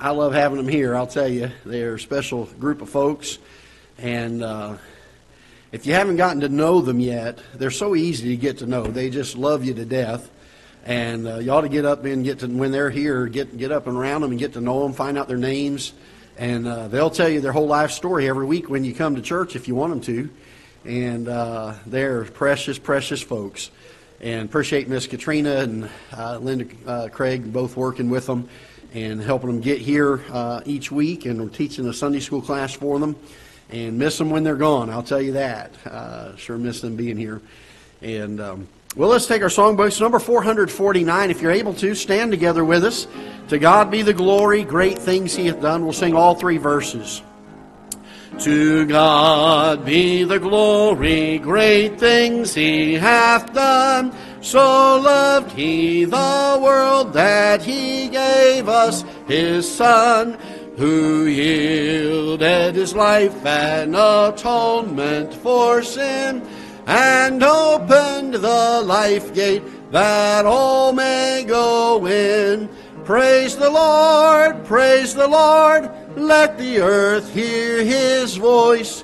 I love having them here. I'll tell you, they're a special group of folks, and uh, if you haven't gotten to know them yet, they're so easy to get to know. They just love you to death, and uh, you ought to get up and get to when they're here, get get up and around them and get to know them, find out their names, and uh, they'll tell you their whole life story every week when you come to church if you want them to, and uh, they're precious, precious folks. And appreciate Miss Katrina and uh, Linda uh, Craig both working with them and helping them get here uh, each week and we're teaching a Sunday school class for them and miss them when they're gone. I'll tell you that. Uh, sure miss them being here. And um, well, let's take our songbooks, number 449. If you're able to, stand together with us. To God be the glory, great things He hath done. We'll sing all three verses. To God be the glory, great things he hath done. So loved he the world that he gave us his Son, who yielded his life an atonement for sin, and opened the life gate that all may go in. Praise the Lord, praise the Lord, let the earth hear his voice.